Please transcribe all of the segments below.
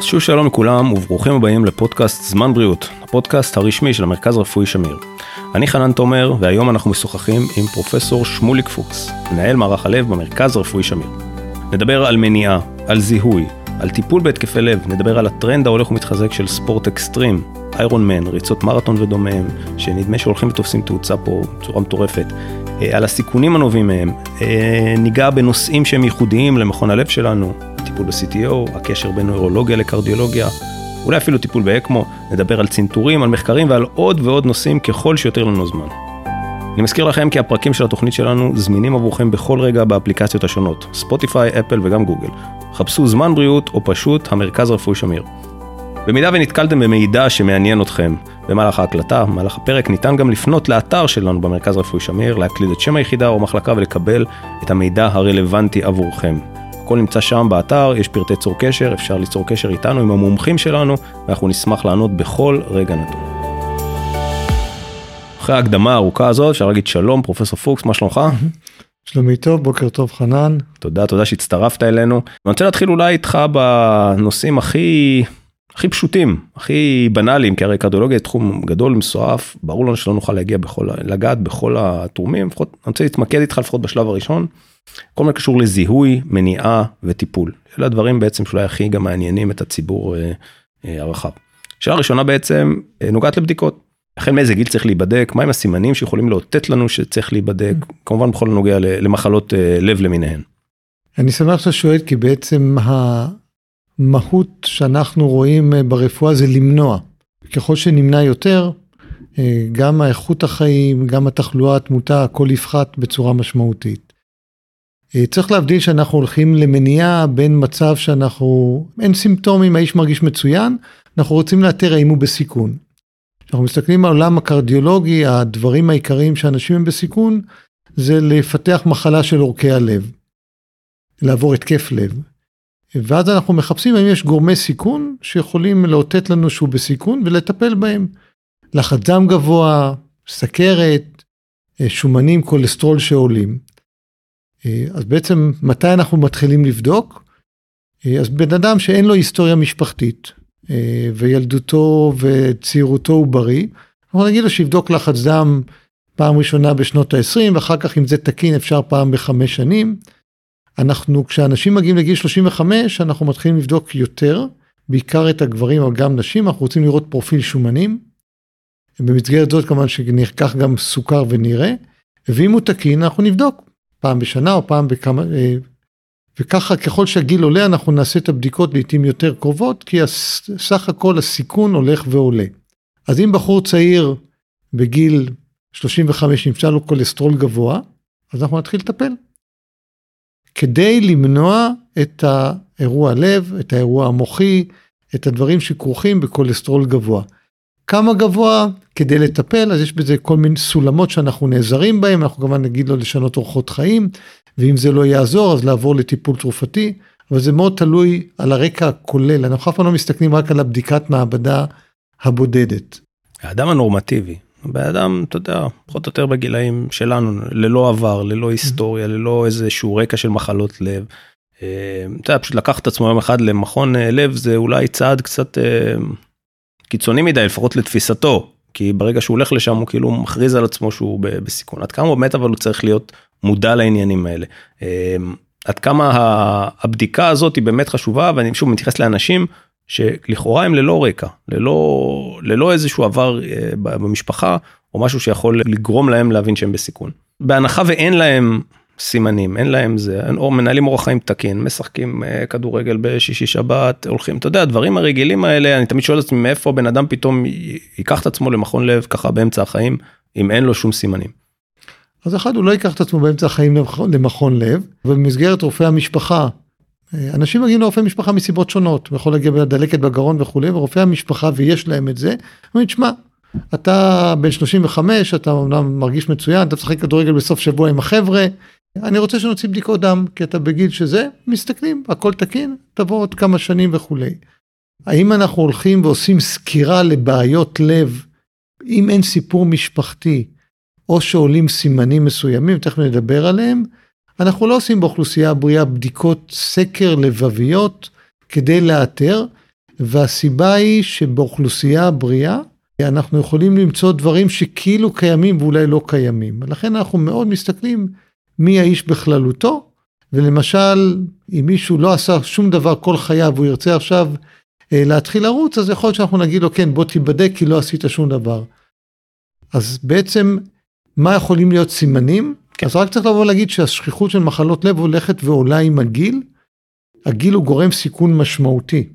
שוב שלום לכולם וברוכים הבאים לפודקאסט זמן בריאות, הפודקאסט הרשמי של המרכז הרפואי שמיר. אני חנן תומר והיום אנחנו משוחחים עם פרופסור שמוליק פוקס, מנהל מערך הלב במרכז הרפואי שמיר. נדבר על מניעה, על זיהוי, על טיפול בהתקפי לב, נדבר על הטרנד ההולך ומתחזק של ספורט אקסטרים, איירון מן, ריצות מרתון ודומיהם, שנדמה שהולכים ותופסים תאוצה פה בצורה מטורפת, על הסיכונים הנובעים מהם, אה, ניגע בנושאים שהם ייחודיים למכון הלב שלנו, טיפול ב-CTO, הקשר בין נוירולוגיה לקרדיולוגיה, אולי אפילו טיפול באקמו, נדבר על צנתורים, על מחקרים ועל עוד ועוד נושאים ככל שיותר לנו זמן. אני מזכיר לכם כי הפרקים של התוכנית שלנו זמינים עבורכם בכל רגע באפליקציות השונות, ספוטיפיי, אפל וגם גוגל. חפשו זמן בריאות או פשוט המרכז הרפואי שמיר. במידה ונתקלתם במידע שמעניין אתכם במהלך ההקלטה, במהלך הפרק, ניתן גם לפנות לאתר שלנו במרכז הרפואי שמיר, להקליד את שם היחידה או מחלקה ולקבל את המידע הרלוונטי עבורכם. הכל נמצא שם באתר, יש פרטי צור קשר, אפשר ליצור קשר איתנו, עם המומחים שלנו, ואנחנו נשמח לענות בכל רגע נתון. אחרי ההקדמה הארוכה הזאת, אפשר להגיד שלום, פרופסור פוקס, מה שלומך? שלומי טוב, בוקר טוב חנן. תודה, תודה שהצטרפת אלינו. אני רוצה להתחיל אולי איתך בנושאים הכי הכי פשוטים, הכי בנאליים, כי הרי קרדיולוגיה היא תחום גדול, מסועף, ברור לנו שלא נוכל להגיע בכל, לגעת בכל התורמים, לפחות אני רוצה להתמקד איתך לפחות בשלב הראשון, כל מה קשור לזיהוי, מניעה וטיפול. אלה הדברים בעצם שאולי הכי גם מעניינים את הציבור אה, אה, הרחב. שאלה ראשונה בעצם אה, נוגעת לבדיקות. החל מאיזה גיל צריך להיבדק, מהם הסימנים שיכולים לאותת לנו שצריך להיבדק, כמובן בכל הנוגע למחלות אה, לב למיניהן. אני שמח שאתה שואל כי בעצם המהות שאנחנו רואים אה, ברפואה זה למנוע. ככל שנמנע יותר, אה, גם האיכות החיים, גם התחלואה, התמותה, הכל יפחת בצורה משמעותית. אה, צריך להבדיל שאנחנו הולכים למניעה בין מצב שאנחנו, אין סימפטומים, האיש מרגיש מצוין, אנחנו רוצים לאתר האם הוא בסיכון. כשאנחנו מסתכלים על העולם הקרדיולוגי, הדברים העיקריים שאנשים הם בסיכון, זה לפתח מחלה של עורקי הלב, לעבור התקף לב. ואז אנחנו מחפשים האם יש גורמי סיכון שיכולים לאותת לנו שהוא בסיכון ולטפל בהם. לחץ דם גבוה, סכרת, אה, שומנים, כולסטרול שעולים. אה, אז בעצם מתי אנחנו מתחילים לבדוק? אה, אז בן אדם שאין לו היסטוריה משפחתית וילדותו וצעירותו הוא בריא, אנחנו נגיד לו שיבדוק לחץ דם פעם ראשונה בשנות ה-20 ואחר כך אם זה תקין אפשר פעם בחמש שנים. אנחנו, כשאנשים מגיעים לגיל 35, אנחנו מתחילים לבדוק יותר, בעיקר את הגברים, אבל גם נשים, אנחנו רוצים לראות פרופיל שומנים. במסגרת זאת כמובן שנלקח גם סוכר ונראה, ואם הוא תקין אנחנו נבדוק פעם בשנה או פעם בכמה, אה, וככה ככל שהגיל עולה אנחנו נעשה את הבדיקות לעיתים יותר קרובות, כי סך הכל הסיכון הולך ועולה. אז אם בחור צעיר בגיל 35 נמצא לו כולסטרול גבוה, אז אנחנו נתחיל לטפל. כדי למנוע את האירוע לב, את האירוע המוחי, את הדברים שכרוכים בכולסטרול גבוה. כמה גבוה כדי לטפל, אז יש בזה כל מיני סולמות שאנחנו נעזרים בהם, אנחנו כמובן נגיד לו לשנות אורחות חיים, ואם זה לא יעזור אז לעבור לטיפול תרופתי, אבל זה מאוד תלוי על הרקע הכולל, אנחנו אף פעם לא מסתכלים רק על הבדיקת מעבדה הבודדת. האדם הנורמטיבי, בן אדם, אתה יודע, פחות או יותר בגילאים שלנו, ללא עבר, ללא היסטוריה, ללא איזשהו רקע של מחלות לב. אה, אתה יודע, פשוט לקח את עצמו יום אחד למכון אה, לב זה אולי צעד קצת אה, קיצוני מדי, לפחות לתפיסתו. כי ברגע שהוא הולך לשם הוא כאילו מכריז על עצמו שהוא בסיכון. עד כמה באמת אבל הוא צריך להיות מודע לעניינים האלה. עד כמה הבדיקה הזאת היא באמת חשובה ואני שוב מתייחס לאנשים שלכאורה הם ללא רקע, ללא, ללא איזשהו עבר אה, במשפחה, או משהו שיכול לגרום להם להבין שהם בסיכון. בהנחה ואין להם סימנים, אין להם זה, או מנהלים אורח חיים תקין, משחקים אה, כדורגל בשישי שבת, הולכים, אתה יודע, הדברים הרגילים האלה, אני תמיד שואל את עצמי מאיפה בן אדם פתאום ייקח את עצמו למכון לב ככה באמצע החיים, אם אין לו שום סימנים. אז אחד, הוא לא ייקח את עצמו באמצע החיים למכון לב, ובמסגרת רופאי המשפחה, אנשים מגיעים לרופא משפחה מסיבות שונות, הוא יכול להגיע בדלקת בגרון וכולי, ורופאי המשפחה ויש להם את זה, אומרים, שמע, אתה בן 35, אתה אומנם מרגיש מצוין, אתה משחק כדורגל בסוף שבוע עם החבר'ה, אני רוצה שנוציא בדיקות דם, כי אתה בגיל שזה, מסתכלים, הכל תקין, תבוא עוד כמה שנים וכולי. האם אנחנו הולכים ועושים סקירה לבעיות לב, אם אין סיפור משפחתי, או שעולים סימנים מסוימים, תכף נדבר עליהם, אנחנו לא עושים באוכלוסייה הבריאה בדיקות סקר לבביות כדי לאתר, והסיבה היא שבאוכלוסייה הבריאה אנחנו יכולים למצוא דברים שכאילו קיימים ואולי לא קיימים. לכן אנחנו מאוד מסתכלים מי האיש בכללותו, ולמשל, אם מישהו לא עשה שום דבר כל חייו והוא ירצה עכשיו אה, להתחיל לרוץ, אז יכול להיות שאנחנו נגיד לו, כן, בוא תיבדק כי לא עשית שום דבר. אז בעצם, מה יכולים להיות סימנים? כן. אז רק צריך לבוא להגיד שהשכיחות של מחלות לב הולכת ועולה עם הגיל. הגיל הוא גורם סיכון משמעותי.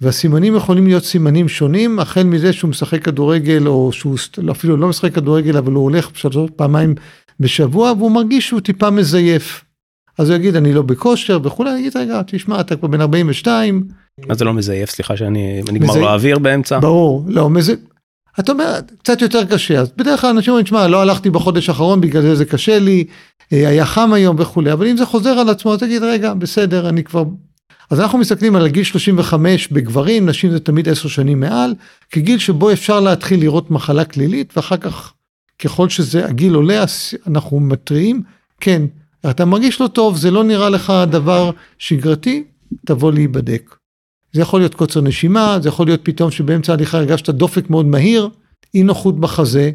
והסימנים יכולים להיות סימנים שונים, החל מזה שהוא משחק כדורגל, או שהוא אפילו לא משחק כדורגל, אבל הוא הולך שלוש פעמיים בשבוע, והוא מרגיש שהוא טיפה מזייף. אז הוא יגיד, אני לא בכושר וכולי, אני אגיד, רגע, תשמע, אתה כבר בן 42. מה זה לא מזייף? סליחה שאני נגמר לו האוויר באמצע? ברור, לא, מזה... אתה אומר, קצת יותר קשה, אז בדרך כלל אנשים אומרים, תשמע, לא הלכתי בחודש האחרון, בגלל זה זה קשה לי, אה, היה חם היום וכולי, אבל אם זה חוזר על עצמו, תגיד, רגע, בסדר, אני כבר אז אנחנו מסתכלים על גיל 35 בגברים, נשים זה תמיד 10 שנים מעל, כגיל שבו אפשר להתחיל לראות מחלה כלילית, ואחר כך, ככל שזה הגיל עולה, אנחנו מתריעים, כן, אתה מרגיש לא טוב, זה לא נראה לך דבר שגרתי, תבוא להיבדק. זה יכול להיות קוצר נשימה, זה יכול להיות פתאום שבאמצע ההליכה הרגשת דופק מאוד מהיר, אי נוחות בחזה.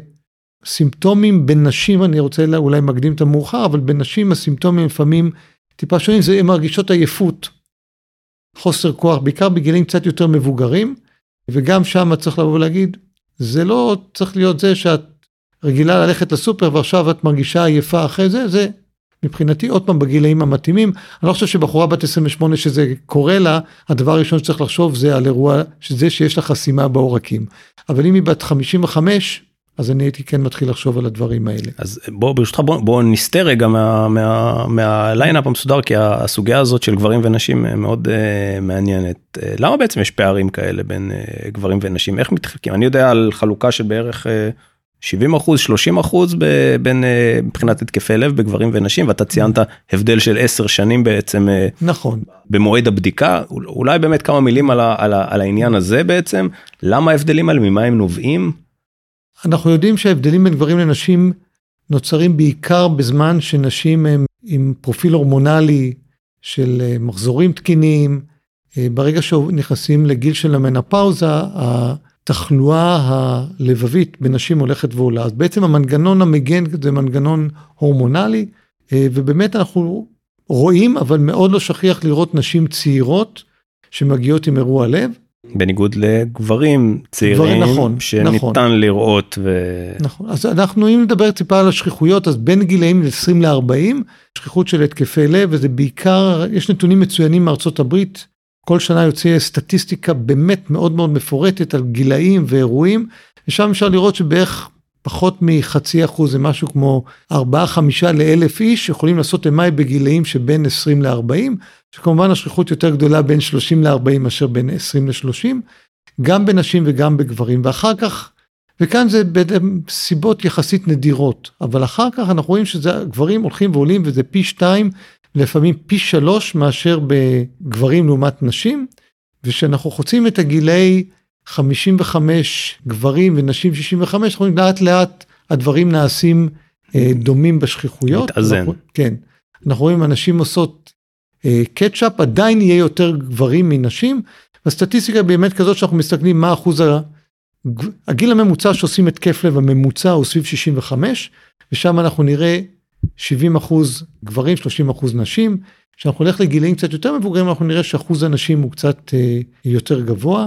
סימפטומים בנשים, אני רוצה אולי מקדים את המאוחר, אבל בנשים הסימפטומים לפעמים טיפה שונים, זה הן מרגישות עייפות. חוסר כוח, בעיקר בגילים קצת יותר מבוגרים, וגם שם צריך לבוא ולהגיד, זה לא צריך להיות זה שאת רגילה ללכת לסופר ועכשיו את מרגישה עייפה אחרי זה, זה מבחינתי עוד פעם בגילאים המתאימים. אני לא חושב שבחורה בת 28 שזה קורה לה, הדבר הראשון שצריך לחשוב זה על אירוע, שזה שיש לה חסימה בעורקים. אבל אם היא בת 55, אז אני הייתי כן מתחיל לחשוב על הדברים האלה. אז בוא ברשותך בוא, בוא נסטה רגע מהליינאפ מה, מה המסודר כי הסוגיה הזאת של גברים ונשים מאוד uh, מעניינת. Uh, למה בעצם יש פערים כאלה בין uh, גברים ונשים איך מתחלקים אני יודע על חלוקה של בערך uh, 70 אחוז 30 אחוז בין uh, מבחינת התקפי לב בגברים ונשים ואתה ציינת הבדל של 10 שנים בעצם uh, נכון במועד הבדיקה אולי באמת כמה מילים על, ה, על, ה, על העניין הזה בעצם למה ההבדלים האלה ממה הם נובעים. אנחנו יודעים שההבדלים בין גברים לנשים נוצרים בעיקר בזמן שנשים הם עם פרופיל הורמונלי של אה, מחזורים תקינים. אה, ברגע שנכנסים לגיל של המנפאוזה, התחלואה הלבבית בנשים הולכת ועולה. אז בעצם המנגנון המגן זה מנגנון הורמונלי, אה, ובאמת אנחנו רואים, אבל מאוד לא שכיח לראות נשים צעירות שמגיעות עם אירוע לב. בניגוד לגברים צעירים נכון, שניתן נכון. לראות ו... נכון, אז אנחנו אם נדבר טיפה על השכיחויות אז בין גילאים 20 ל-40 שכיחות של התקפי לב וזה בעיקר יש נתונים מצוינים מארצות הברית כל שנה יוצא סטטיסטיקה באמת מאוד מאוד מפורטת על גילאים ואירועים ושם אפשר לראות שבערך פחות מחצי אחוז זה משהו כמו 4-5 לאלף איש יכולים לעשות אמאי בגילאים שבין 20 ל-40 שכמובן השכיחות יותר גדולה בין 30 ל-40 מאשר בין 20 ל-30, גם בנשים וגם בגברים, ואחר כך, וכאן זה סיבות יחסית נדירות, אבל אחר כך אנחנו רואים שגברים הולכים ועולים וזה פי 2, לפעמים פי 3 מאשר בגברים לעומת נשים, וכשאנחנו חוצים את הגילאי 55 גברים ונשים 65, אנחנו לאט לאט הדברים נעשים אה, דומים בשכיחויות. מתאזן. אנחנו, כן. אנחנו רואים אנשים עושות קטשאפ עדיין יהיה יותר גברים מנשים. הסטטיסטיקה באמת כזאת שאנחנו מסתכלים מה אחוז הגיל הממוצע שעושים התקף לב הממוצע הוא סביב 65 ושם אנחנו נראה 70 אחוז גברים 30 אחוז נשים. כשאנחנו נלך לגילאים קצת יותר מבוגרים אנחנו נראה שאחוז הנשים הוא קצת אה, יותר גבוה.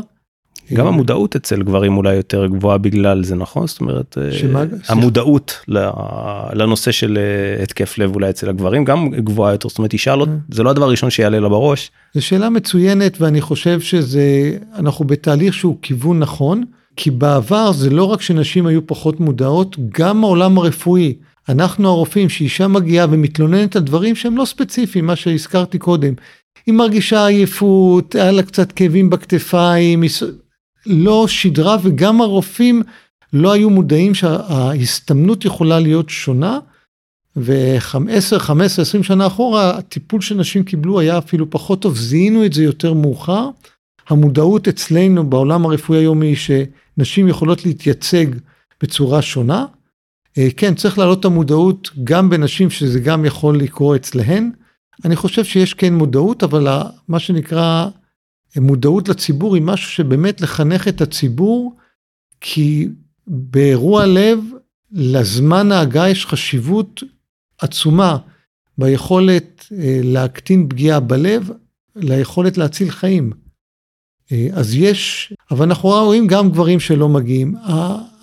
גם המודעות אצל גברים אולי יותר גבוהה בגלל זה נכון זאת אומרת אה, שמה? המודעות לנושא של אה, התקף לב אולי אצל הגברים גם גבוהה יותר זאת אומרת אישה לא זה לא הדבר הראשון שיעלה לה בראש. זו שאלה מצוינת ואני חושב שזה אנחנו בתהליך שהוא כיוון נכון כי בעבר זה לא רק שנשים היו פחות מודעות גם העולם הרפואי אנחנו הרופאים שאישה מגיעה ומתלוננת על דברים שהם לא ספציפיים מה שהזכרתי קודם. היא מרגישה עייפות, היה לה קצת כאבים בכתפיים, לא שידרה וגם הרופאים לא היו מודעים שההסתמנות יכולה להיות שונה. ו-10, 15, 20 שנה אחורה הטיפול שנשים קיבלו היה אפילו פחות טוב, זיהינו את זה יותר מאוחר. המודעות אצלנו בעולם הרפואי היום היא שנשים יכולות להתייצג בצורה שונה. כן, צריך להעלות את המודעות גם בנשים שזה גם יכול לקרות אצלהן. אני חושב שיש כן מודעות, אבל מה שנקרא מודעות לציבור היא משהו שבאמת לחנך את הציבור, כי באירוע לב, לזמן ההגעה יש חשיבות עצומה ביכולת אה, להקטין פגיעה בלב, ליכולת להציל חיים. אה, אז יש, אבל אנחנו רואים גם גברים שלא מגיעים.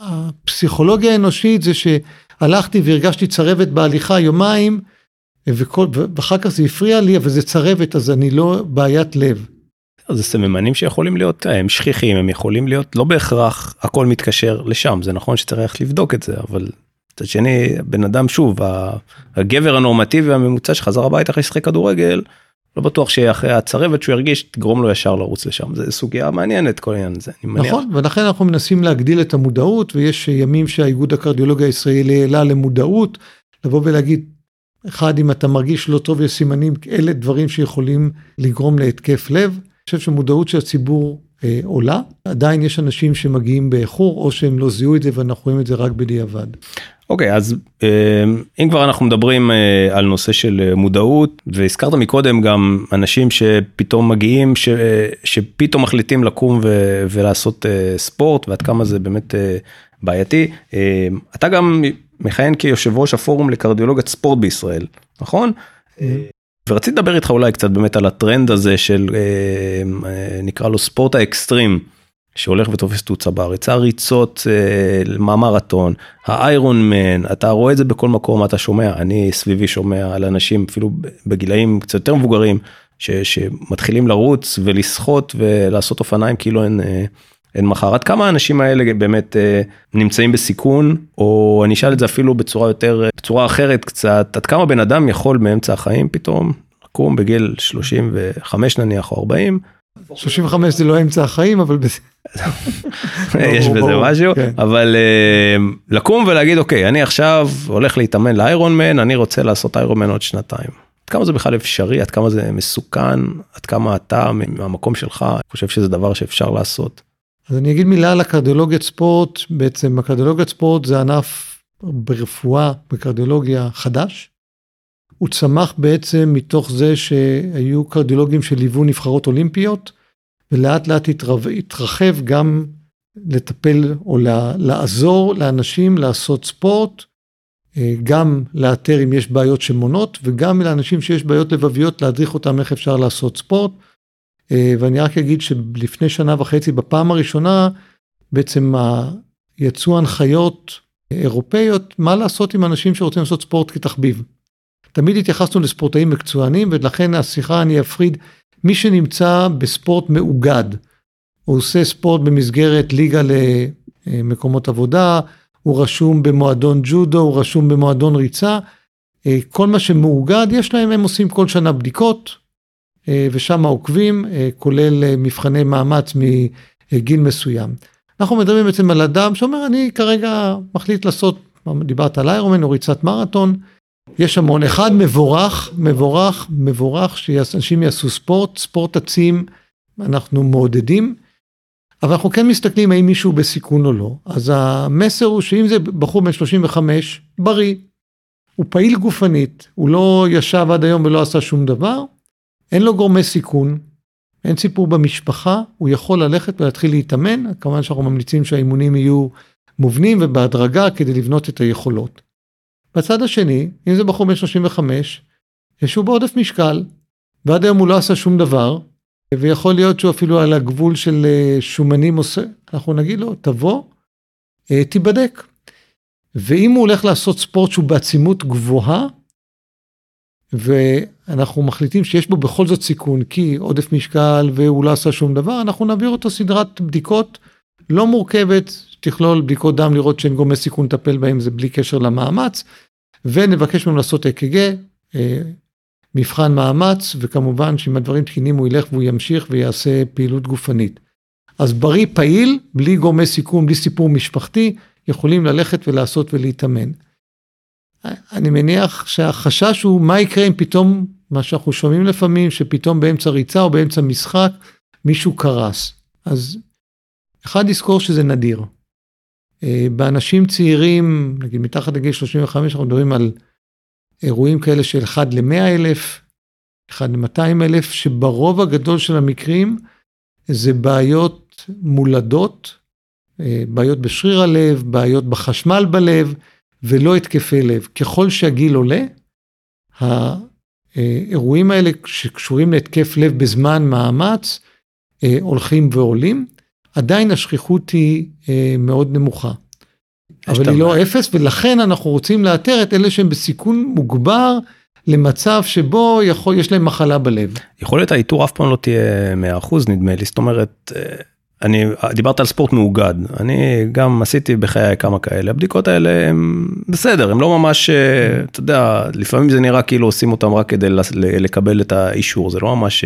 הפסיכולוגיה האנושית זה שהלכתי והרגשתי צרבת בהליכה יומיים, וכל, ואחר כך זה הפריע לי, אבל זה צרבת, אז אני לא בעיית לב. זה סממנים שיכולים להיות הם שכיחים הם יכולים להיות לא בהכרח הכל מתקשר לשם זה נכון שצריך לבדוק את זה אבל מצד שני בן אדם שוב הגבר הנורמטיבי הממוצע שחזר הביתה אחרי לשחק כדורגל לא בטוח שאחרי הצרבת שהוא ירגיש תגרום לו ישר לרוץ לשם זה סוגיה מעניינת כל העניין הזה. נכון ולכן אנחנו מנסים להגדיל את המודעות ויש ימים שהאיגוד הקרדיולוגיה הישראלי העלה למודעות לבוא ולהגיד אחד אם אתה מרגיש לא טוב יש סימנים אלה דברים שיכולים לגרום להתקף לב. חושב שמודעות של הציבור עולה, עדיין יש אנשים שמגיעים באיחור או שהם לא זיהו את זה ואנחנו רואים את זה רק בדיעבד. אוקיי okay, אז אה, אם כבר אנחנו מדברים אה, על נושא של אה, מודעות והזכרת מקודם גם אנשים שפתאום מגיעים ש, שפתאום מחליטים לקום ו, ולעשות ספורט ועד כמה זה באמת בעייתי אתה גם מכהן כיושב ראש הפורום לקרדיולוגיית ספורט בישראל נכון? ורציתי לדבר איתך אולי קצת באמת על הטרנד הזה של אה, אה, נקרא לו ספורט האקסטרים שהולך ותופס תאוצה בארץ הריצות אה, מהמרתון האיירון מן אתה רואה את זה בכל מקום אתה שומע אני סביבי שומע על אנשים אפילו בגילאים קצת יותר מבוגרים ש, שמתחילים לרוץ ולשחות ולעשות אופניים כאילו אין. אין מחר עד כמה האנשים האלה באמת אה, נמצאים בסיכון או אני אשאל את זה אפילו בצורה יותר בצורה אחרת קצת עד כמה בן אדם יכול באמצע החיים פתאום לקום בגיל 35 נניח או 40. 35 זה לא אמצע החיים אבל יש בזה משהו כן. אבל אה, לקום ולהגיד אוקיי אני עכשיו הולך להתאמן לאיירון מן אני רוצה לעשות איירון מן עוד שנתיים. עד כמה זה בכלל אפשרי עד כמה זה מסוכן עד כמה אתה מהמקום שלך חושב שזה דבר שאפשר לעשות. אז אני אגיד מילה על הקרדיולוגיית ספורט, בעצם הקרדיולוגיית ספורט זה ענף ברפואה, בקרדיולוגיה חדש. הוא צמח בעצם מתוך זה שהיו קרדיולוגים שליוו נבחרות אולימפיות, ולאט לאט התרחב גם לטפל או לעזור לאנשים לעשות ספורט, אה, גם לאתר אם יש בעיות שמונות, וגם לאנשים שיש בעיות לבביות להדריך אותם איך אפשר לעשות ספורט. אה, ואני רק אגיד שלפני שנה וחצי, בפעם הראשונה, בעצם יצאו הנחיות אירופאיות, מה לעשות עם אנשים שרוצים לעשות ספורט כתחביב. תמיד התייחסנו לספורטאים מקצוענים, ולכן השיחה אני אפריד, מי שנמצא בספורט מאוגד, הוא עושה ספורט במסגרת ליגה למקומות עבודה, הוא רשום במועדון ג'ודו, הוא רשום במועדון ריצה, אה, כל מה שמאוגד, יש להם, הם עושים כל שנה בדיקות, ושם עוקבים, אה, כולל אה, מבחני מאמץ מגיל מסוים. אנחנו מדברים בעצם על אדם שאומר, אני כרגע מחליט לעשות, דיברת על איירומן או ריצת מרתון, יש המון, אחד מבורך, מבורך, מבורך שאנשים יעשו ספורט, ספורט עצים, אנחנו מעודדים, אבל אנחנו כן מסתכלים האם מישהו בסיכון או לא. אז המסר הוא שאם זה בחור בן 35, בריא, הוא פעיל גופנית, הוא לא ישב עד היום ולא עשה שום דבר, אין לו גורמי סיכון, אין סיפור במשפחה, הוא יכול ללכת ולהתחיל להתאמן, כמובן שאנחנו ממליצים שהאימונים יהיו מובנים ובהדרגה כדי לבנות את היכולות. בצד השני, אם זה בחור בן 35, יש הוא בעודף משקל, ועד היום הוא לא עשה שום דבר, ויכול להיות שהוא אפילו על הגבול של אה, שומנים עושה, אנחנו נגיד לו, תבוא, אה, תיבדק. ואם הוא הולך לעשות ספורט שהוא בעצימות גבוהה, ואנחנו מחליטים שיש בו בכל זאת סיכון, כי עודף משקל והוא לא עשה שום דבר, אנחנו נעביר אותו סדרת בדיקות לא מורכבת, תכלול בדיקות דם לראות שאין גורמי סיכון לטפל בהם, זה בלי קשר למאמץ, ונבקש ממנו לעשות אק"ג, אה, מבחן מאמץ, וכמובן שאם הדברים תקינים הוא ילך והוא ימשיך ויעשה פעילות גופנית. אז בריא פעיל, בלי גורמי סיכון, בלי סיפור משפחתי, יכולים ללכת ולעשות ולהתאמן. אני מניח שהחשש הוא מה יקרה אם פתאום, מה שאנחנו שומעים לפעמים, שפתאום באמצע ריצה או באמצע משחק מישהו קרס. אז אחד יזכור שזה נדיר. אה, באנשים צעירים, נגיד מתחת לגיל 35, אנחנו מדברים על אירועים כאלה של 1 ל-100 אלף, 1 ל-200 אלף, שברוב הגדול של המקרים זה בעיות מולדות, אה, בעיות בשריר הלב, בעיות בחשמל בלב, ולא התקפי לב. ככל שהגיל עולה, האירועים האלה שקשורים להתקף לב בזמן מאמץ, אה, הולכים ועולים. עדיין השכיחות היא אה, מאוד נמוכה. אבל היא לא אפס, ולכן אנחנו רוצים לאתר את אלה שהם בסיכון מוגבר למצב שבו יכול, יש להם מחלה בלב. יכולת האיתור אף פעם לא תהיה 100% נדמה לי, זאת אומרת, אה, אני, דיברת על ספורט מאוגד, אני גם עשיתי בחיי כמה כאלה, הבדיקות האלה הם בסדר, הם לא ממש, אתה יודע, לפעמים זה נראה כאילו עושים אותם רק כדי לקבל את האישור, זה לא ממש,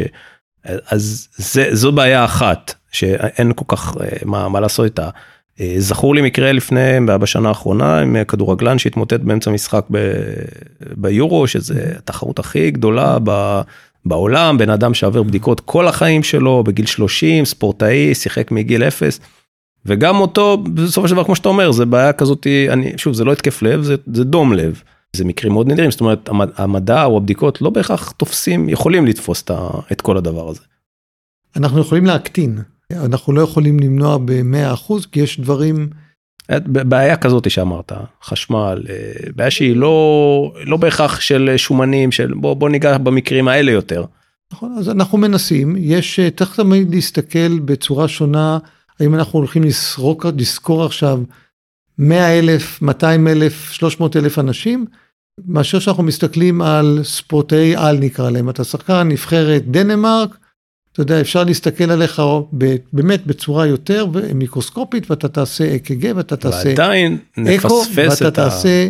אז זה, זו בעיה אחת. שאין כל כך אה, מה, מה לעשות איתה. אה, זכור לי מקרה לפני, בשנה האחרונה, עם כדורגלן שהתמוטט באמצע משחק ביורו, שזה התחרות הכי גדולה ב, בעולם, בן אדם שעבר בדיקות כל החיים שלו, בגיל 30, ספורטאי, שיחק מגיל 0. וגם אותו, בסופו של דבר, כמו שאתה אומר, זה בעיה כזאת, אני, שוב, זה לא התקף לב, זה, זה דום לב. זה מקרים מאוד נדירים, זאת אומרת, המדע או הבדיקות לא בהכרח תופסים, יכולים לתפוס את כל הדבר הזה. אנחנו יכולים להקטין. אנחנו לא יכולים למנוע ב-100% כי יש דברים... בעיה כזאת שאמרת, חשמל, אה, בעיה שהיא לא, לא בהכרח של שומנים, של בוא, בוא ניגע במקרים האלה יותר. נכון, אז אנחנו מנסים, יש, אה, צריך תמיד להסתכל בצורה שונה, האם אנחנו הולכים לסרוק, לזכור עכשיו 100 אלף, 200 אלף, 300 אלף אנשים, מאשר שאנחנו מסתכלים על ספורטאי על נקרא להם, אתה שחקן נבחרת דנמרק, אתה יודע, אפשר להסתכל עליך באמת בצורה יותר מיקרוסקופית, ואתה תעשה אק"ג, ואתה תעשה ועדיין נפספס את ה... ואתה תעשה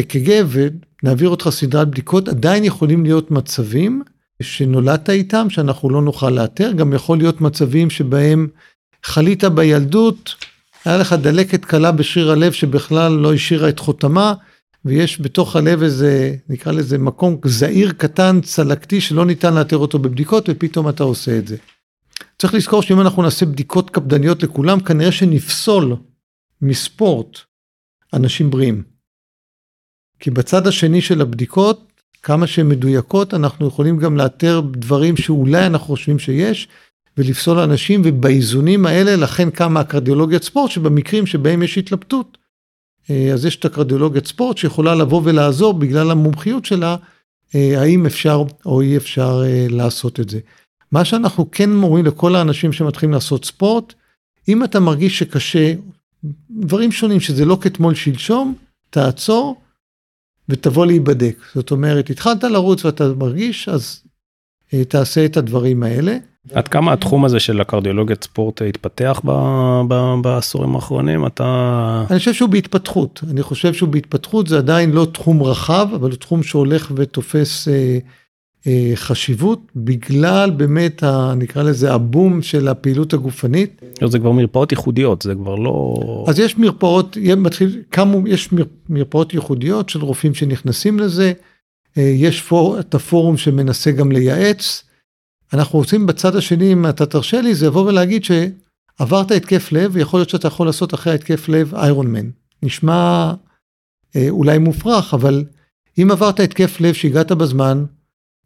אק"ג, ונעביר אותך סדרת בדיקות. עדיין יכולים להיות מצבים שנולדת איתם, שאנחנו לא נוכל לאתר. גם יכול להיות מצבים שבהם חלית בילדות, היה לך דלקת קלה בשריר הלב שבכלל לא השאירה את חותמה. ויש בתוך הלב איזה, נקרא לזה מקום זעיר קטן צלקתי שלא ניתן לאתר אותו בבדיקות ופתאום אתה עושה את זה. צריך לזכור שאם אנחנו נעשה בדיקות קפדניות לכולם, כנראה שנפסול מספורט אנשים בריאים. כי בצד השני של הבדיקות, כמה שהן מדויקות, אנחנו יכולים גם לאתר דברים שאולי אנחנו חושבים שיש, ולפסול אנשים, ובאיזונים האלה, לכן קמה הקרדיולוגיית ספורט, שבמקרים שבהם יש התלבטות, אז יש את הקרדיולוגיית ספורט שיכולה לבוא ולעזור בגלל המומחיות שלה, אה, האם אפשר או אי אפשר אה, לעשות את זה. מה שאנחנו כן מורים לכל האנשים שמתחילים לעשות ספורט, אם אתה מרגיש שקשה, דברים שונים שזה לא כתמול שלשום, תעצור ותבוא להיבדק. זאת אומרת, התחלת לרוץ ואתה מרגיש, אז תעשה את הדברים האלה. עד כמה התחום הזה של הקרדיולוגיית ספורט התפתח ב, ב, בעשורים האחרונים אתה אני חושב שהוא בהתפתחות אני חושב שהוא בהתפתחות זה עדיין לא תחום רחב אבל הוא תחום שהולך ותופס אה, אה, חשיבות בגלל באמת ה, נקרא לזה הבום של הפעילות הגופנית. זה כבר מרפאות ייחודיות זה כבר לא אז יש מרפאות מתחיל כמה יש מר, מרפאות ייחודיות של רופאים שנכנסים לזה אה, יש פור, את הפורום שמנסה גם לייעץ. אנחנו רוצים בצד השני, אם אתה תרשה לי, זה לבוא ולהגיד שעברת התקף לב, ויכול להיות שאתה יכול לעשות אחרי התקף לב איירון מן. נשמע אה, אולי מופרך, אבל אם עברת התקף לב שהגעת בזמן,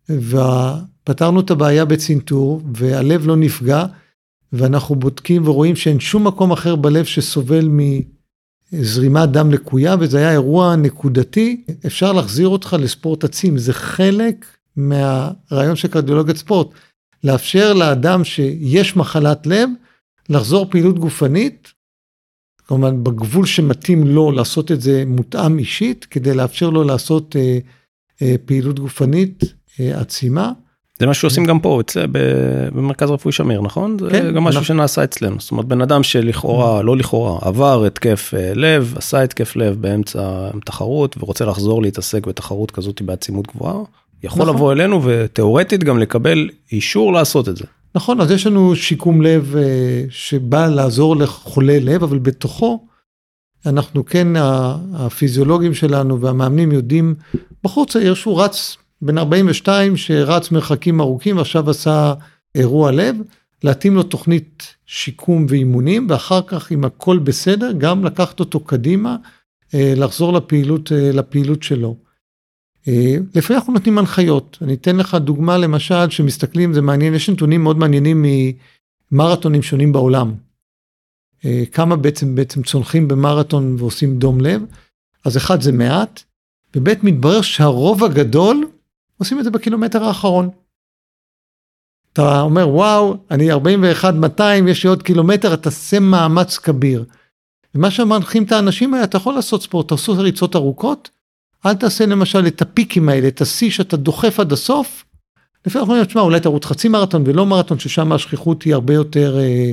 ופתרנו את הבעיה בצנתור, והלב לא נפגע, ואנחנו בודקים ורואים שאין שום מקום אחר בלב שסובל מזרימת דם לקויה, וזה היה אירוע נקודתי, אפשר להחזיר אותך לספורט עצים, זה חלק מהרעיון של קרדיולוגיית ספורט. לאפשר לאדם שיש מחלת לב לחזור פעילות גופנית, כמובן בגבול שמתאים לו לעשות את זה מותאם אישית, כדי לאפשר לו לעשות אה, אה, פעילות גופנית אה, עצימה. זה מה שעושים גם פה אצל, במרכז רפואי שמיר נכון? כן. זה גם משהו אנחנו... שנעשה אצלנו זאת אומרת בן אדם שלכאורה לא לכאורה עבר התקף אה, לב עשה התקף לב באמצע תחרות ורוצה לחזור להתעסק בתחרות כזאת בעצימות גבוהה יכול נכון. לבוא אלינו ותאורטית גם לקבל אישור לעשות את זה. נכון, אז יש לנו שיקום לב אה, שבא לעזור לחולי לב, אבל בתוכו אנחנו כן, הפיזיולוגים שלנו והמאמנים יודעים, בחור צעיר שהוא רץ בן 42 שרץ מרחקים ארוכים, עכשיו עשה אירוע לב, להתאים לו תוכנית שיקום ואימונים, ואחר כך, אם הכל בסדר, גם לקחת אותו קדימה, לחזור לפעילות, לפעילות שלו. לפעמים אנחנו נותנים הנחיות. אני אתן לך דוגמה, למשל, שמסתכלים, זה מעניין, יש נתונים מאוד מעניינים ממרתונים שונים בעולם. כמה בעצם, בעצם צונחים במרתון ועושים דום לב. אז אחד זה מעט, וב' מתברר שהרוב הגדול עושים את זה בקילומטר האחרון. אתה אומר וואו אני 41 200 יש לי עוד קילומטר אתה עושה מאמץ כביר. ומה שמנחים את האנשים האלה אתה יכול לעשות ספורט תעשו ריצות ארוכות אל תעשה למשל את הפיקים האלה את השיא שאתה דוחף עד הסוף. לפעמים אנחנו אומרים תשמע אולי תרוץ חצי מרתון ולא מרתון ששם השכיחות היא הרבה יותר אה,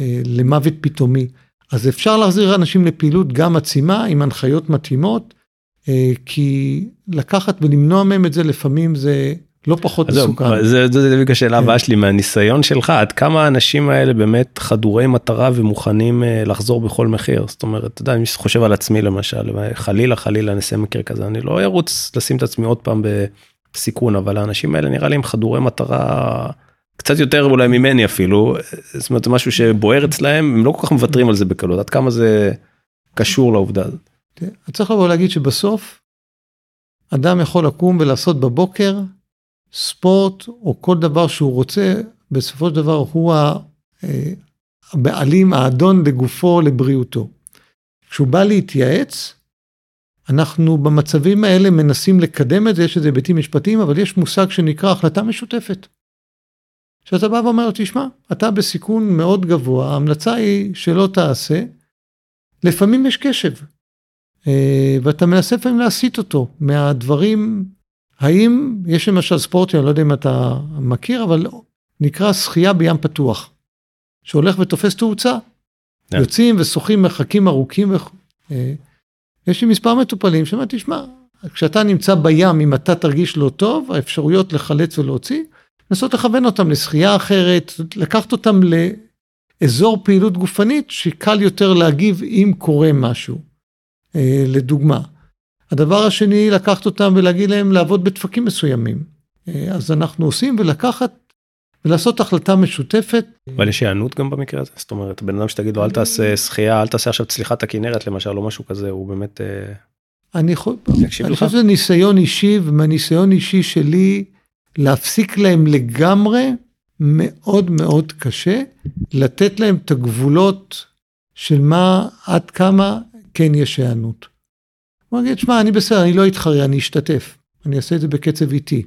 אה, למוות פתאומי. אז אפשר להחזיר אנשים לפעילות גם עצימה עם הנחיות מתאימות אה, כי לקחת ולמנוע מהם את זה לפעמים זה לא פחות מסוכן. זה בדיוק השאלה הבאה. שלי מהניסיון שלך עד כמה האנשים האלה באמת חדורי מטרה ומוכנים אה, לחזור בכל מחיר זאת אומרת אתה יודע אני חושב על עצמי למשל חלילה חלילה נעשה מקרה כזה אני לא ארוץ לשים את עצמי עוד פעם בסיכון אבל האנשים האלה נראה לי הם חדורי מטרה קצת יותר אולי ממני אפילו זאת אומרת זה משהו שבוער אצלהם הם לא כל כך מוותרים על זה בקלות עד כמה זה קשור לעובדה הזאת. צריך לבוא להגיד שבסוף אדם יכול לקום ולעשות בבוקר ספורט או כל דבר שהוא רוצה, בסופו של דבר הוא אה, הבעלים, האדון לגופו, לבריאותו. כשהוא בא להתייעץ, אנחנו במצבים האלה מנסים לקדם את זה, יש איזה היבטים משפטיים, אבל יש מושג שנקרא החלטה משותפת. שאתה בא ואומר, תשמע, אתה בסיכון מאוד גבוה, ההמלצה היא שלא תעשה, לפעמים יש קשב. אה, ואתה מנסה לפעמים להסיט אותו מהדברים, האם יש למשל ספורט שאני לא יודע אם אתה מכיר, אבל נקרא שחייה בים פתוח, שהולך ותופס תאוצה. Yeah. כן. יוצאים ושוחים מרחקים ארוכים. ו... אה, יש לי מספר מטופלים שאומרים, תשמע, כשאתה נמצא בים, אם אתה תרגיש לא טוב, האפשרויות לחלץ ולהוציא, לנסות לכוון אותם לשחייה אחרת, לקחת אותם לאזור פעילות גופנית שקל יותר להגיב אם קורה משהו. אה, לדוגמה. הדבר השני, לקחת אותם ולהגיד להם לעבוד בדפקים מסוימים. אה, אז אנחנו עושים ולקחת ולעשות החלטה משותפת. אבל יש היענות גם במקרה הזה? זאת אומרת, בן אדם שתגיד לו אל תעשה שחייה, אל תעשה עכשיו צליחת הכנרת למשל, או משהו כזה, הוא באמת... אה, אני חושב שזה ניסיון אישי, ומהניסיון אישי שלי, להפסיק להם לגמרי, מאוד מאוד קשה, לתת להם את הגבולות של מה, עד כמה כן יש היענות. הוא יגיד, שמע, אני בסדר, אני לא אתחרה, אני אשתתף. אני אעשה את זה בקצב איטי.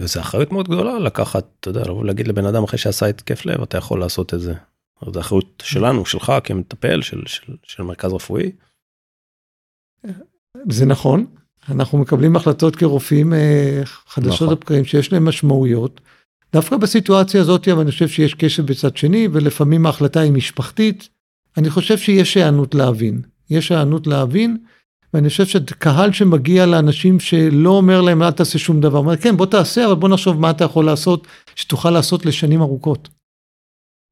וזה אחריות מאוד גדולה לקחת, אתה יודע, לבוא להגיד לבן אדם אחרי שעשה התקף לב, אתה יכול לעשות את זה. זו אחריות שלנו, שלך כמטפל, של, של, של מרכז רפואי. זה נכון, אנחנו מקבלים החלטות כרופאים אה, חדשות נכון. לבקרים שיש להם משמעויות. דווקא בסיטואציה הזאת, אבל אני חושב שיש קשב בצד שני, ולפעמים ההחלטה היא משפחתית. אני חושב שיש היענות להבין. יש היענות להבין, ואני חושב שקהל שמגיע לאנשים שלא אומר להם אל תעשה שום דבר, אומר כן בוא תעשה אבל בוא נחשוב מה אתה יכול לעשות שתוכל לעשות לשנים ארוכות.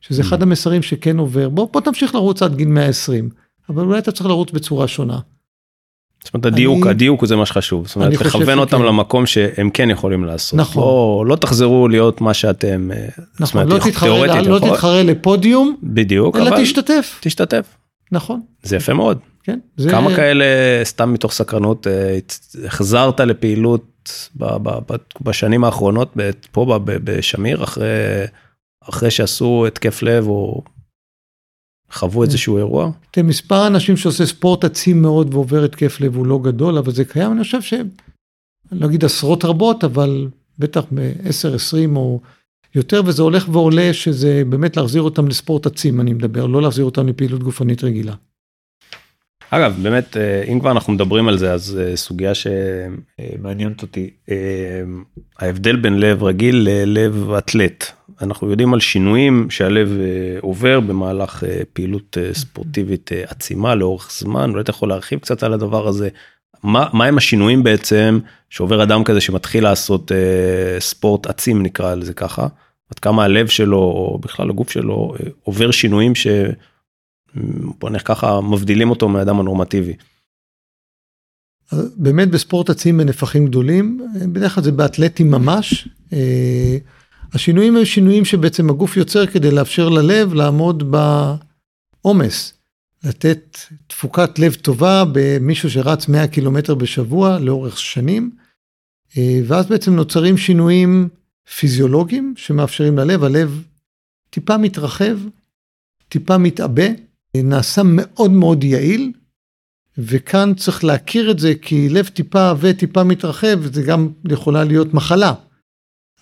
שזה אחד mm. המסרים שכן עובר, בוא, בוא תמשיך לרוץ עד גיל 120, אבל אולי אתה צריך לרוץ בצורה שונה. זאת אומרת הדיוק, אני, הדיוק זה מה שחשוב, זאת אומרת לכוון אותם למקום שהם כן יכולים לעשות. נכון. לא, לא תחזרו להיות מה שאתם, אה, נכון, אומרת, לא, תתחרה, לא תתחרה לפודיום, בדיוק, אלא אבל תשתתף. תשתתף. נכון. זה יפה מאוד. כן. זה... כמה כאלה סתם מתוך סקרנות אה, החזרת לפעילות בשנים האחרונות פה בשמיר אחרי אחרי שעשו התקף לב או חוו איזשהו. אירוע? תראה, מספר אנשים שעושה ספורט עצים מאוד ועובר התקף לב הוא לא גדול, אבל זה קיים, אני חושב שהם, אני לא אגיד עשרות רבות, אבל בטח ב-10, 20 או יותר, וזה הולך ועולה, שזה באמת להחזיר אותם לספורט עצים, אני מדבר, לא להחזיר אותם לפעילות גופנית רגילה. אגב, באמת, אה, אם כבר אנחנו מדברים על זה, אז אה, סוגיה שמעניינת אותי, אה, ההבדל בין לב רגיל ללב אתלט. אנחנו יודעים על שינויים שהלב עובר במהלך פעילות ספורטיבית עצימה לאורך זמן, אולי אתה יכול להרחיב קצת על הדבר הזה. מה, מה הם השינויים בעצם שעובר אדם כזה שמתחיל לעשות ספורט עצים נקרא לזה ככה, עד כמה הלב שלו או בכלל הגוף שלו עובר שינויים ש... בוא נלך ככה מבדילים אותו מאדם הנורמטיבי. באמת בספורט עצים בנפחים גדולים, בדרך כלל זה באתלטים ממש, אה, השינויים הם שינויים שבעצם הגוף יוצר כדי לאפשר ללב לעמוד בעומס. לתת תפוקת לב טובה במישהו שרץ 100 קילומטר בשבוע לאורך שנים, אה, ואז בעצם נוצרים שינויים פיזיולוגיים שמאפשרים ללב, הלב טיפה מתרחב, טיפה מתעבה, נעשה מאוד מאוד יעיל, וכאן צריך להכיר את זה כי לב טיפה עבה, טיפה מתרחב, זה גם יכולה להיות מחלה.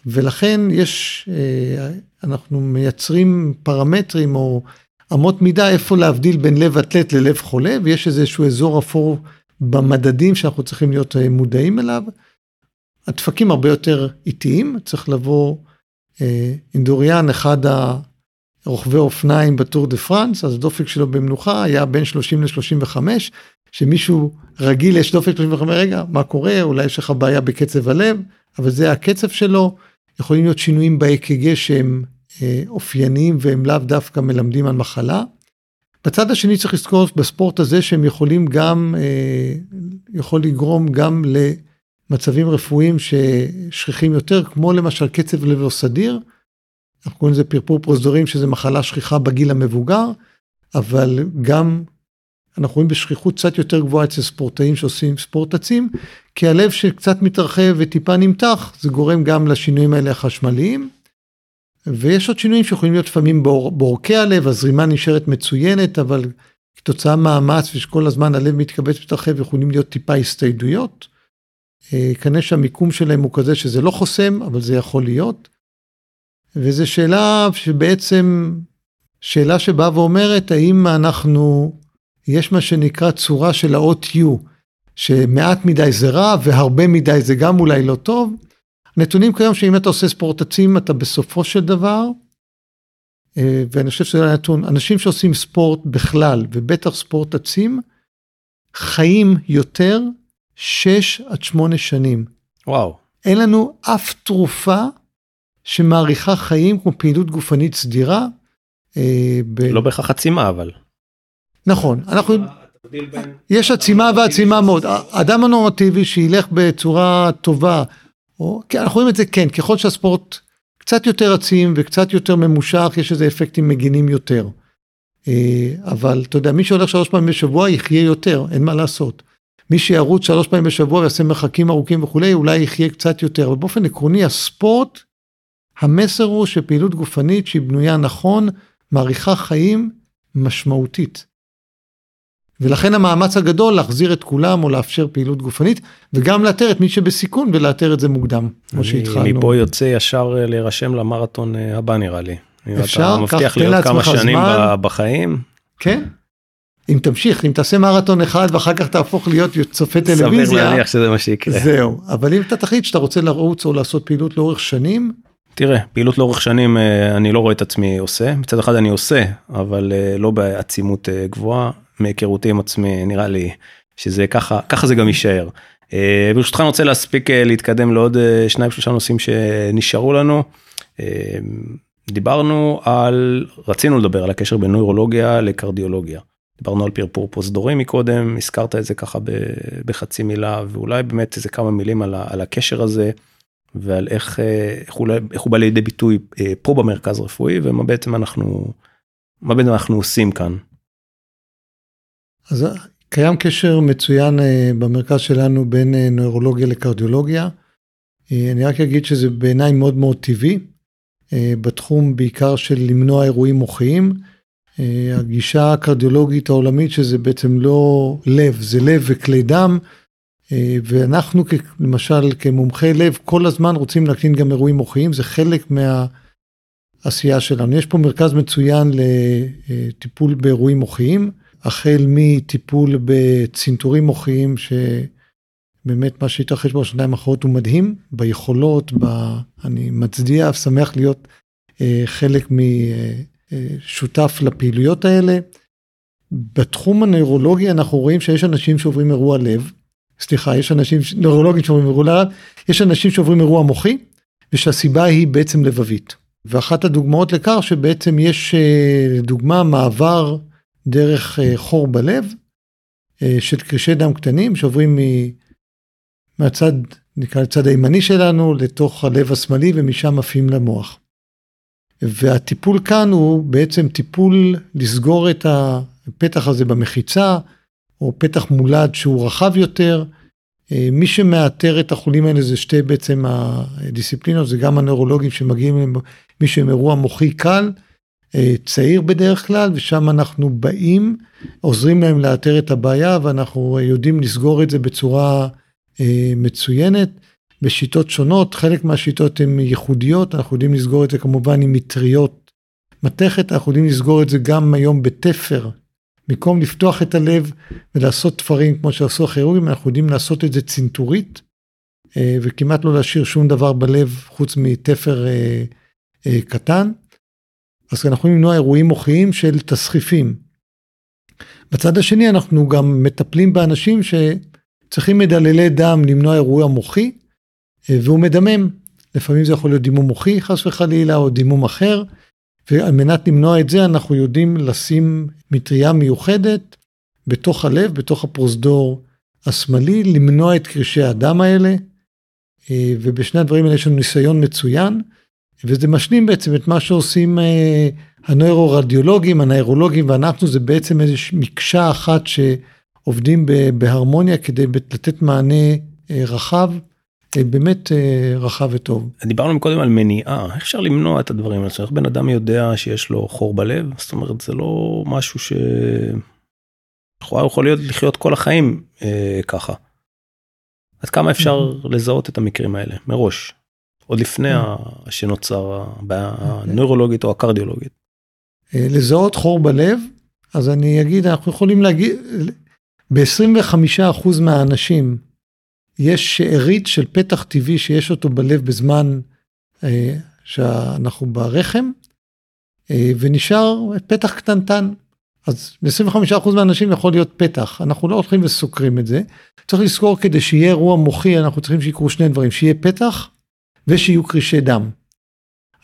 ולכן יש, אה, אנחנו מייצרים פרמטרים או אמות מידה איפה להבדיל בין לב אתלט ללב חולה, ויש איזשהו אזור אפור במדדים שאנחנו צריכים להיות אה, מודעים אליו. הדפקים הרבה יותר איטיים, צריך לבוא אה, אינדוריאן, אחד הרוכבי אופניים בטור דה פרנס, אז הדופק שלו במנוחה היה בין 30 ל-35, שמישהו רגיל יש דופק 35, רגע, מה קורה, אולי יש לך בעיה בקצב הלב, אבל זה הקצב שלו, יכולים להיות שינויים ב-EKG שהם אה, אופייניים והם לאו דווקא מלמדים על מחלה. בצד השני צריך לזכור בספורט הזה שהם יכולים גם, אה, יכול לגרום גם למצבים רפואיים ששכיחים יותר, כמו למשל קצב לב לא סדיר. אנחנו קוראים לזה פרפור פרוזדורים שזה מחלה שכיחה בגיל המבוגר, אבל גם אנחנו רואים בשכיחות קצת יותר גבוהה אצל ספורטאים שעושים ספורט עצים, כי הלב שקצת מתרחב וטיפה נמתח, זה גורם גם לשינויים האלה החשמליים. ויש עוד שינויים שיכולים להיות לפעמים בעורקי הלב, הזרימה נשארת מצוינת, אבל כתוצאה מאמץ ושכל הזמן הלב מתכווץ ומתרחב, יכולים להיות טיפה הסתיידויות. אה, כנראה שהמיקום שלהם הוא כזה שזה לא חוסם, אבל זה יכול להיות. וזו שאלה שבעצם, שאלה שבאה ואומרת, האם אנחנו, יש מה שנקרא צורה של האות U, שמעט מדי זה רע והרבה מדי זה גם אולי לא טוב, נתונים כיום שאם אתה עושה ספורט עצים אתה בסופו של דבר, אה, ואני חושב שזה נתון, אנשים שעושים ספורט בכלל ובטח ספורט עצים, חיים יותר 6 עד 8 שנים. וואו. אין לנו אף תרופה שמאריכה חיים כמו פעילות גופנית סדירה. אה, ב... לא בהכרח עצימה אבל. נכון, אנחנו, יש עצימה ועצימה מאוד. אדם הנורמטיבי שילך בצורה טובה או, כן, אנחנו רואים את זה כן, ככל שהספורט קצת יותר עצים וקצת יותר ממושך, יש איזה אפקטים מגינים יותר. אה, אבל אתה יודע, מי שהולך שלוש פעמים בשבוע יחיה יותר, אין מה לעשות. מי שירוץ שלוש פעמים בשבוע ויעשה מרחקים ארוכים וכולי, אולי יחיה קצת יותר. אבל באופן עקרוני, הספורט, המסר הוא שפעילות גופנית שהיא בנויה נכון, מאריכה חיים משמעותית. ולכן המאמץ הגדול להחזיר את כולם או לאפשר פעילות גופנית וגם לאתר את מי שבסיכון ולאתר את זה מוקדם כמו שהתחלנו. מפה יוצא ישר אה, להירשם למרתון אה, הבא נראה לי. אפשר, אתה מבטיח להיות כמה שנים זמן. בחיים. כן. אם תמשיך אם תעשה מרתון אחד ואחר כך תהפוך להיות צופה טלוויזיה. סביר להניח שזה מה שיקרה. זהו אבל אם אתה תחליט שאתה רוצה לרוץ או לעשות פעילות לאורך שנים. תראה פעילות לאורך שנים אה, אני לא רואה את עצמי עושה מצד אחד אני עושה אבל לא בעצימות גבוהה מהיכרותי עם עצמי נראה לי שזה ככה ככה זה גם יישאר. אה, ברשותך אני רוצה להספיק אה, להתקדם לעוד אה, שניים שלושה נושאים שנשארו לנו. דיברנו על רצינו לדבר על הקשר בין נוירולוגיה לקרדיולוגיה. דיברנו על פרפור פרוזדורי מקודם הזכרת את זה ככה בחצי מילה ואולי באמת איזה כמה מילים על, על הקשר הזה ועל איך, איך, הוא, איך הוא בא לידי ביטוי פה במרכז רפואי ומה בעצם אנחנו מה בעצם אנחנו עושים כאן אז קיים קשר מצוין אה, במרכז שלנו בין אה, נוירולוגיה לקרדיולוגיה. אה, אני רק אגיד שזה בעיניי מאוד מאוד טבעי, בתחום בעיקר של למנוע אירועים מוחיים. הגישה הקרדיולוגית העולמית שזה בעצם לא לב, זה לב וכלי דם. ואנחנו למשל כמומחי לב כל הזמן רוצים להקטין גם אירועים מוחיים, זה חלק מהעשייה שלנו. יש פה מרכז מצוין לטיפול באירועים מוחיים. החל מטיפול בצנתורים מוחיים, שבאמת מה שהתרחש בשנתיים האחרונות הוא מדהים, ביכולות, ב... אני מצדיע, שמח להיות אה, חלק משותף אה, לפעילויות האלה. בתחום הנוירולוגי אנחנו רואים שיש אנשים שעוברים אירוע לב, סליחה, יש אנשים, נוירולוגים שעוברים אירוע לב, יש אנשים שעוברים אירוע מוחי, ושהסיבה היא בעצם לבבית. ואחת הדוגמאות לכך שבעצם יש אה, דוגמה מעבר דרך אה, חור בלב אה, של קרישי דם קטנים שעוברים מהצד נקרא לצד הימני שלנו, לתוך הלב השמאלי ומשם עפים למוח. והטיפול כאן הוא בעצם טיפול לסגור את הפתח הזה במחיצה, או פתח מולד שהוא רחב יותר. אה, מי שמאתר את החולים האלה זה שתי בעצם הדיסציפלינות, זה גם הנוירולוגים שמגיעים, מי שהם אירוע מוחי קל, אה, צעיר בדרך כלל, ושם אנחנו באים, עוזרים להם לאתר את הבעיה, ואנחנו יודעים לסגור את זה בצורה אה, מצוינת. בשיטות שונות, חלק מהשיטות הן ייחודיות, אנחנו יודעים לסגור את זה כמובן עם מטריות מתכת, אנחנו יודעים לסגור את זה גם היום בתפר. במקום לפתוח את הלב ולעשות תפרים כמו שעשו הכירורגים, אנחנו יודעים לעשות את זה צנתורית, אה, וכמעט לא להשאיר שום דבר בלב חוץ מתפר אה, אה, קטן. אז אנחנו יכולים למנוע אירועים מוחיים של תסחיפים. בצד השני אנחנו גם מטפלים באנשים שצריכים מדללי דם למנוע אירוע מוחי, והוא מדמם. לפעמים זה יכול להיות דימום מוחי חס וחלילה או דימום אחר, ועל מנת למנוע את זה אנחנו יודעים לשים מטריה מיוחדת בתוך הלב, בתוך הפרוזדור השמאלי, למנוע את קרישי הדם האלה, ובשני הדברים האלה יש לנו ניסיון מצוין, וזה משלים בעצם את מה שעושים אה, הנוירו-רדיולוגים, הנוירולוגים ואנחנו, זה בעצם איזושהי מקשה אחת שעובדים בהרמוניה כדי לתת מענה אה, רחב. אה, באמת אה, רחב וטוב. דיברנו קודם על מניעה, איך אפשר למנוע את הדברים האלה? איך בן אדם יודע שיש לו חור בלב? זאת אומרת, זה לא משהו ש... הוא יכול להיות לחיות כל החיים אה, ככה. עד כמה אפשר mm-hmm. לזהות את המקרים האלה מראש, עוד לפני mm-hmm. שנוצר הבעיה אוקיי. הנוירולוגית או הקרדיולוגית? אה, לזהות חור בלב, אז אני אגיד, אנחנו יכולים להגיד, ב-25% מהאנשים יש שארית של פתח טבעי שיש אותו בלב בזמן אה, שאנחנו ברחם, אה, ונשאר פתח קטנטן. אז ל-25% מהאנשים יכול להיות פתח, אנחנו לא הולכים וסוקרים את זה. צריך לזכור כדי שיהיה אירוע מוחי, אנחנו צריכים שיקרו שני דברים, שיהיה פתח ושיהיו קרישי דם.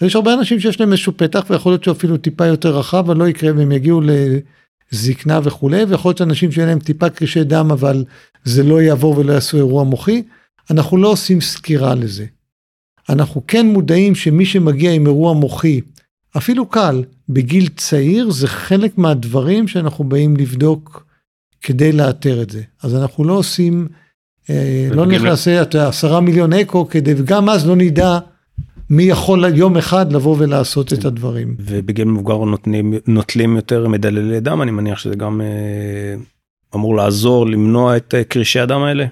אז יש הרבה אנשים שיש להם איזשהו פתח, ויכול להיות שאפילו טיפה יותר רחב, אבל לא יקרה והם יגיעו זקנה וכולי, ויכול להיות שאנשים שיהיה להם טיפה קרישי דם, אבל זה לא יעבור ולא יעשו אירוע מוחי, אנחנו לא עושים סקירה לזה. אנחנו כן מודעים שמי שמגיע עם אירוע מוחי, אפילו קל, בגיל צעיר, זה חלק מהדברים שאנחנו באים לבדוק כדי לאתר את זה. אז אנחנו לא עושים, אה, לא לעשה עשרה מיליון אקו כדי, וגם אז לא נדע מי יכול יום אחד לבוא ולעשות את הדברים. ובגיל מבוגר נותנים, נוטלים יותר מדללי דם, אני מניח שזה גם אה, אמור לעזור למנוע את אה, קרישי הדם האלה?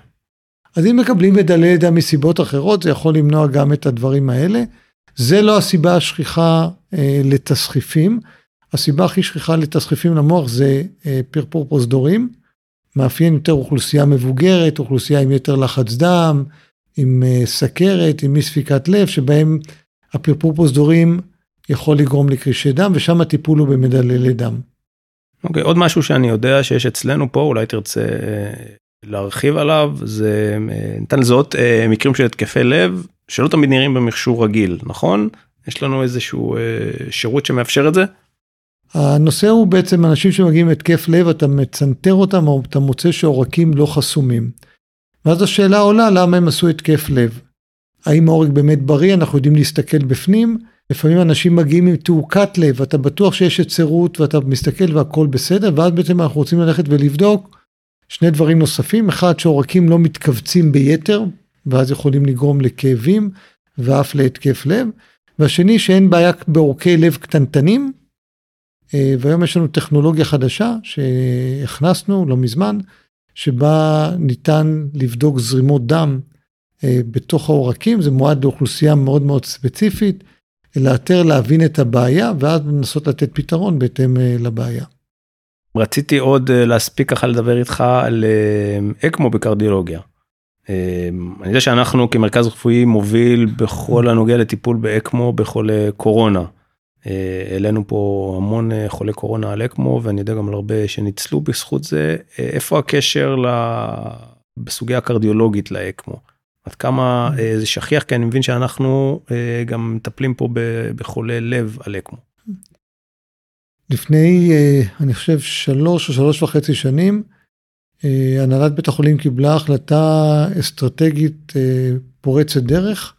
אז אם מקבלים מדללי דם מסיבות אחרות, זה יכול למנוע גם את הדברים האלה. זה לא הסיבה השכיחה אה, לתסחיפים. הסיבה הכי שכיחה לתסחיפים למוח זה אה, פרפור פרוזדורים. מאפיין יותר אוכלוסייה מבוגרת, אוכלוסייה עם יותר לחץ דם, עם אה, סכרת, עם אי ספיקת לב, שבהם הפרפור פרוזדורים יכול לגרום לקרישי דם, ושם הטיפול הוא במדללי דם. אוקיי, okay, עוד משהו שאני יודע שיש אצלנו פה, אולי תרצה אה, להרחיב עליו, זה אה, ניתן לזהות מקרים של התקפי לב, שלא תמיד נראים במכשור רגיל, נכון? יש לנו איזשהו שירות שמאפשר את זה? הנושא הוא בעצם אנשים שמגיעים התקף לב, אתה מצנתר אותם או אתה מוצא שעורקים לא חסומים. ואז השאלה עולה למה הם עשו התקף לב. האם העורק באמת בריא, אנחנו יודעים להסתכל בפנים. לפעמים אנשים מגיעים עם תעוקת לב, אתה בטוח שיש יצירות ואתה מסתכל והכל בסדר, ואז בעצם אנחנו רוצים ללכת ולבדוק שני דברים נוספים, אחד שעורקים לא מתכווצים ביתר, ואז יכולים לגרום לכאבים ואף להתקף לב, והשני שאין בעיה בעורקי לב קטנטנים, אה, והיום יש לנו טכנולוגיה חדשה שהכנסנו לא מזמן, שבה ניתן לבדוק זרימות דם אה, בתוך העורקים, זה מועד לאוכלוסייה מאוד מאוד ספציפית, לאתר, להבין את הבעיה, ואז לנסות לתת פתרון בהתאם אה, לבעיה. רציתי עוד אה, להספיק ככה לדבר איתך על אקמו בקרדיולוגיה. אני יודע שאנחנו כמרכז רפואי מוביל בכל הנוגע לטיפול באקמו בחולי קורונה. אה, העלינו פה המון אה, חולי קורונה על אקמו ואני יודע גם על הרבה שניצלו בזכות זה. אה, איפה הקשר בסוגיה הקרדיולוגית לאקמו? עד כמה זה שכיח כי אני מבין שאנחנו גם מטפלים פה בחולי לב על אקמו. לפני אני חושב שלוש או שלוש וחצי שנים הנהלת בית החולים קיבלה החלטה אסטרטגית פורצת דרך,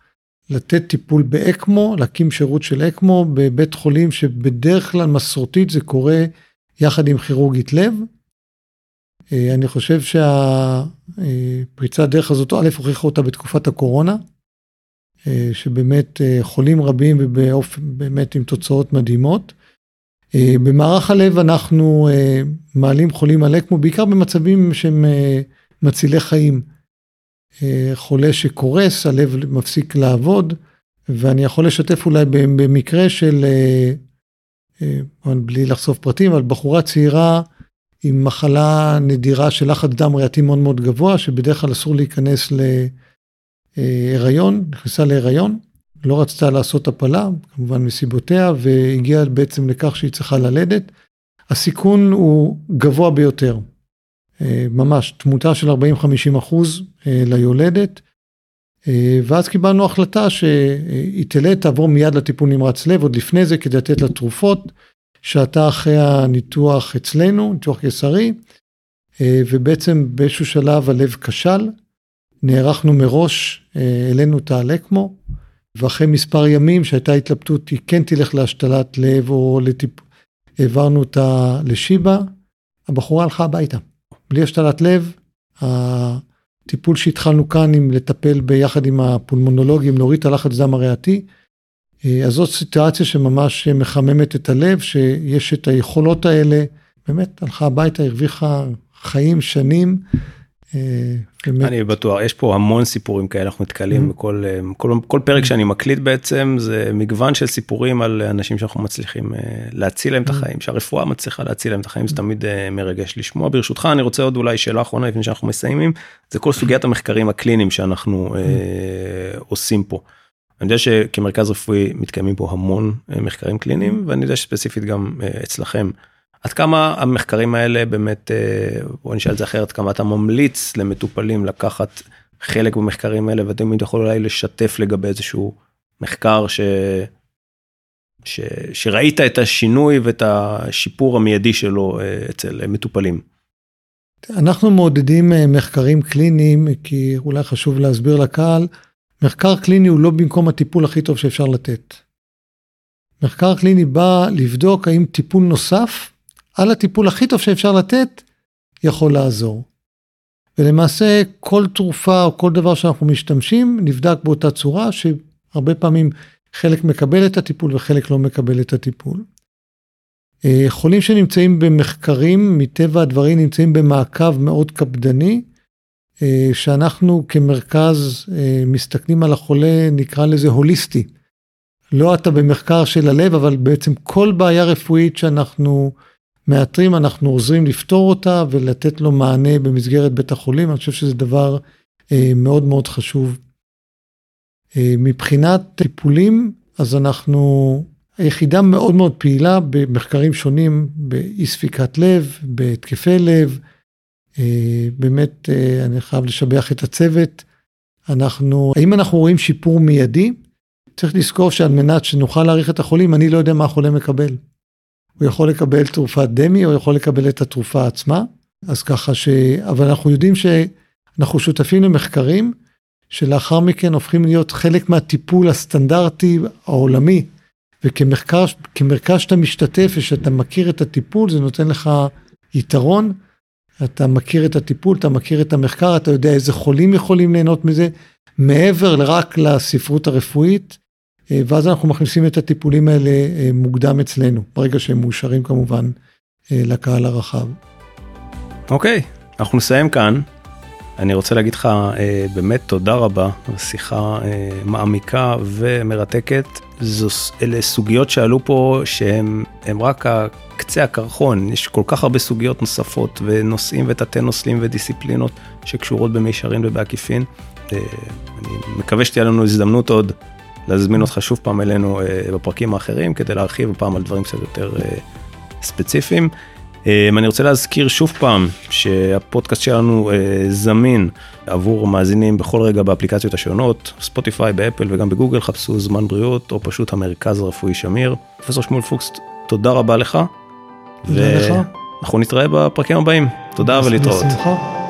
לתת טיפול באקמו, להקים שירות של אקמו בבית חולים שבדרך כלל מסורתית זה קורה יחד עם כירורגית לב. אה, אני חושב שהפריצת דרך הזאת, א', הוכיחה אותה בתקופת הקורונה, אה, שבאמת אה, חולים רבים ובאמת עם תוצאות מדהימות. במערך הלב אנחנו מעלים חולים על אקמו, בעיקר במצבים שהם מצילי חיים. חולה שקורס, הלב מפסיק לעבוד, ואני יכול לשתף אולי במקרה של, בלי לחשוף פרטים, אבל בחורה צעירה עם מחלה נדירה של לחץ דם ריאתי מאוד מאוד גבוה, שבדרך כלל אסור להיכנס להיריון, נכנסה להיריון, לא רצתה לעשות הפלה, כמובן מסיבותיה, והגיעה בעצם לכך שהיא צריכה ללדת. הסיכון הוא גבוה ביותר, אה, ממש, תמותה של 40-50 אחוז אה, ליולדת. אה, ואז קיבלנו החלטה שהיא תלד, תעבור מיד לטיפול נמרץ לב, עוד לפני זה כדי לתת לה תרופות. שעתה אחרי הניתוח אצלנו, ניתוח קיסרי, אה, ובעצם באיזשהו שלב הלב כשל, נערכנו מראש, אה, העלינו את האלקמו, ואחרי מספר ימים שהייתה התלבטות, היא כן תלך להשתלת לב או לטיפ... העברנו אותה לשיבא, הבחורה הלכה הביתה. בלי השתלת לב, הטיפול שהתחלנו כאן עם לטפל ביחד עם הפולמונולוגים, להוריד את הלחץ דם הריאתי, אה, אז זאת סיטואציה שממש מחממת את הלב, שיש את היכולות האלה, באמת הלכה הביתה, הרוויחה חיים, שנים. אה, באמת. אני בטוח, יש פה המון סיפורים כאלה, אנחנו נתקלים mm-hmm. בכל אה, כל, כל פרק mm-hmm. שאני מקליט בעצם, זה מגוון של סיפורים על אנשים שאנחנו מצליחים להציל להם את mm-hmm. החיים, שהרפואה מצליחה להציל להם את החיים, זה תמיד מרגש לשמוע. ברשותך, אני רוצה עוד אולי שאלה אחרונה לפני שאנחנו מסיימים, זה כל סוגיית המחקרים הקליניים שאנחנו עושים פה. אני יודע שכמרכז רפואי מתקיימים פה המון אה, מחקרים קליניים ואני יודע שספציפית גם אה, אצלכם. עד כמה המחקרים האלה באמת, אה, בוא נשאל את זה אחרת, כמה אתה ממליץ למטופלים לקחת חלק במחקרים האלה ואתם יכול אולי לשתף לגבי איזשהו מחקר ש... ש... שראית את השינוי ואת השיפור המיידי שלו אצל מטופלים. אנחנו מעודדים מחקרים קליניים כי אולי חשוב להסביר לקהל. מחקר קליני הוא לא במקום הטיפול הכי טוב שאפשר לתת. מחקר קליני בא לבדוק האם טיפול נוסף על הטיפול הכי טוב שאפשר לתת יכול לעזור. ולמעשה כל תרופה או כל דבר שאנחנו משתמשים נבדק באותה צורה שהרבה פעמים חלק מקבל את הטיפול וחלק לא מקבל את הטיפול. אה, חולים שנמצאים במחקרים מטבע הדברים נמצאים במעקב מאוד קפדני אה, שאנחנו כמרכז אה, מסתכלים על החולה, נקרא לזה הוליסטי. לא אתה במחקר של הלב, אבל בעצם כל בעיה רפואית שאנחנו מאתרים, אנחנו עוזרים לפתור אותה ולתת לו מענה במסגרת בית החולים. אני חושב שזה דבר אה, מאוד מאוד חשוב. מבחינת טיפולים, אז אנחנו היחידה מאוד מאוד פעילה במחקרים שונים באי ספיקת לב, בהתקפי לב, אה, באמת, אה, אני חייב לשבח את הצוות. אנחנו, האם אנחנו רואים שיפור מיידי? צריך לזכור שעל מנת שנוכל להעריך את החולים, אני לא יודע מה החולה מקבל. הוא יכול לקבל תרופת דמי, או יכול לקבל את התרופה עצמה. אז ככה ש... אבל אנחנו יודעים שאנחנו שותפים למחקרים, שלאחר מכן הופכים להיות חלק מהטיפול הסטנדרטי העולמי. וכמרכז שאתה משתתף ושאתה מכיר את הטיפול, זה נותן לך יתרון. אתה מכיר את הטיפול, אתה מכיר את המחקר, אתה יודע איזה חולים יכולים ליהנות מזה, מעבר רק לספרות הרפואית, ואז אנחנו מכניסים את הטיפולים האלה אה, מוקדם אצלנו, ברגע שהם מאושרים כמובן אה, לקהל הרחב. אוקיי, okay, אנחנו נסיים כאן. אני רוצה להגיד לך באמת תודה רבה, שיחה מעמיקה ומרתקת. זו, אלה סוגיות שעלו פה שהן רק קצה הקרחון, יש כל כך הרבה סוגיות נוספות ונושאים ותתי נושאים ודיסציפלינות שקשורות במישרין ובעקיפין. אה, אני מקווה שתהיה לנו הזדמנות עוד להזמין אותך שוב פעם אלינו אה, בפרקים האחרים כדי להרחיב הפעם על דברים קצת יותר אה, ספציפיים. אני רוצה להזכיר שוב פעם שהפודקאסט שלנו זמין עבור מאזינים בכל רגע באפליקציות השונות, ספוטיפיי, באפל וגם בגוגל, חפשו זמן בריאות או פשוט המרכז הרפואי שמיר. פרופסור שמואל פוקס, תודה רבה לך. ואנחנו נתראה בפרקים הבאים. תודה ולהתראות. בשמחה.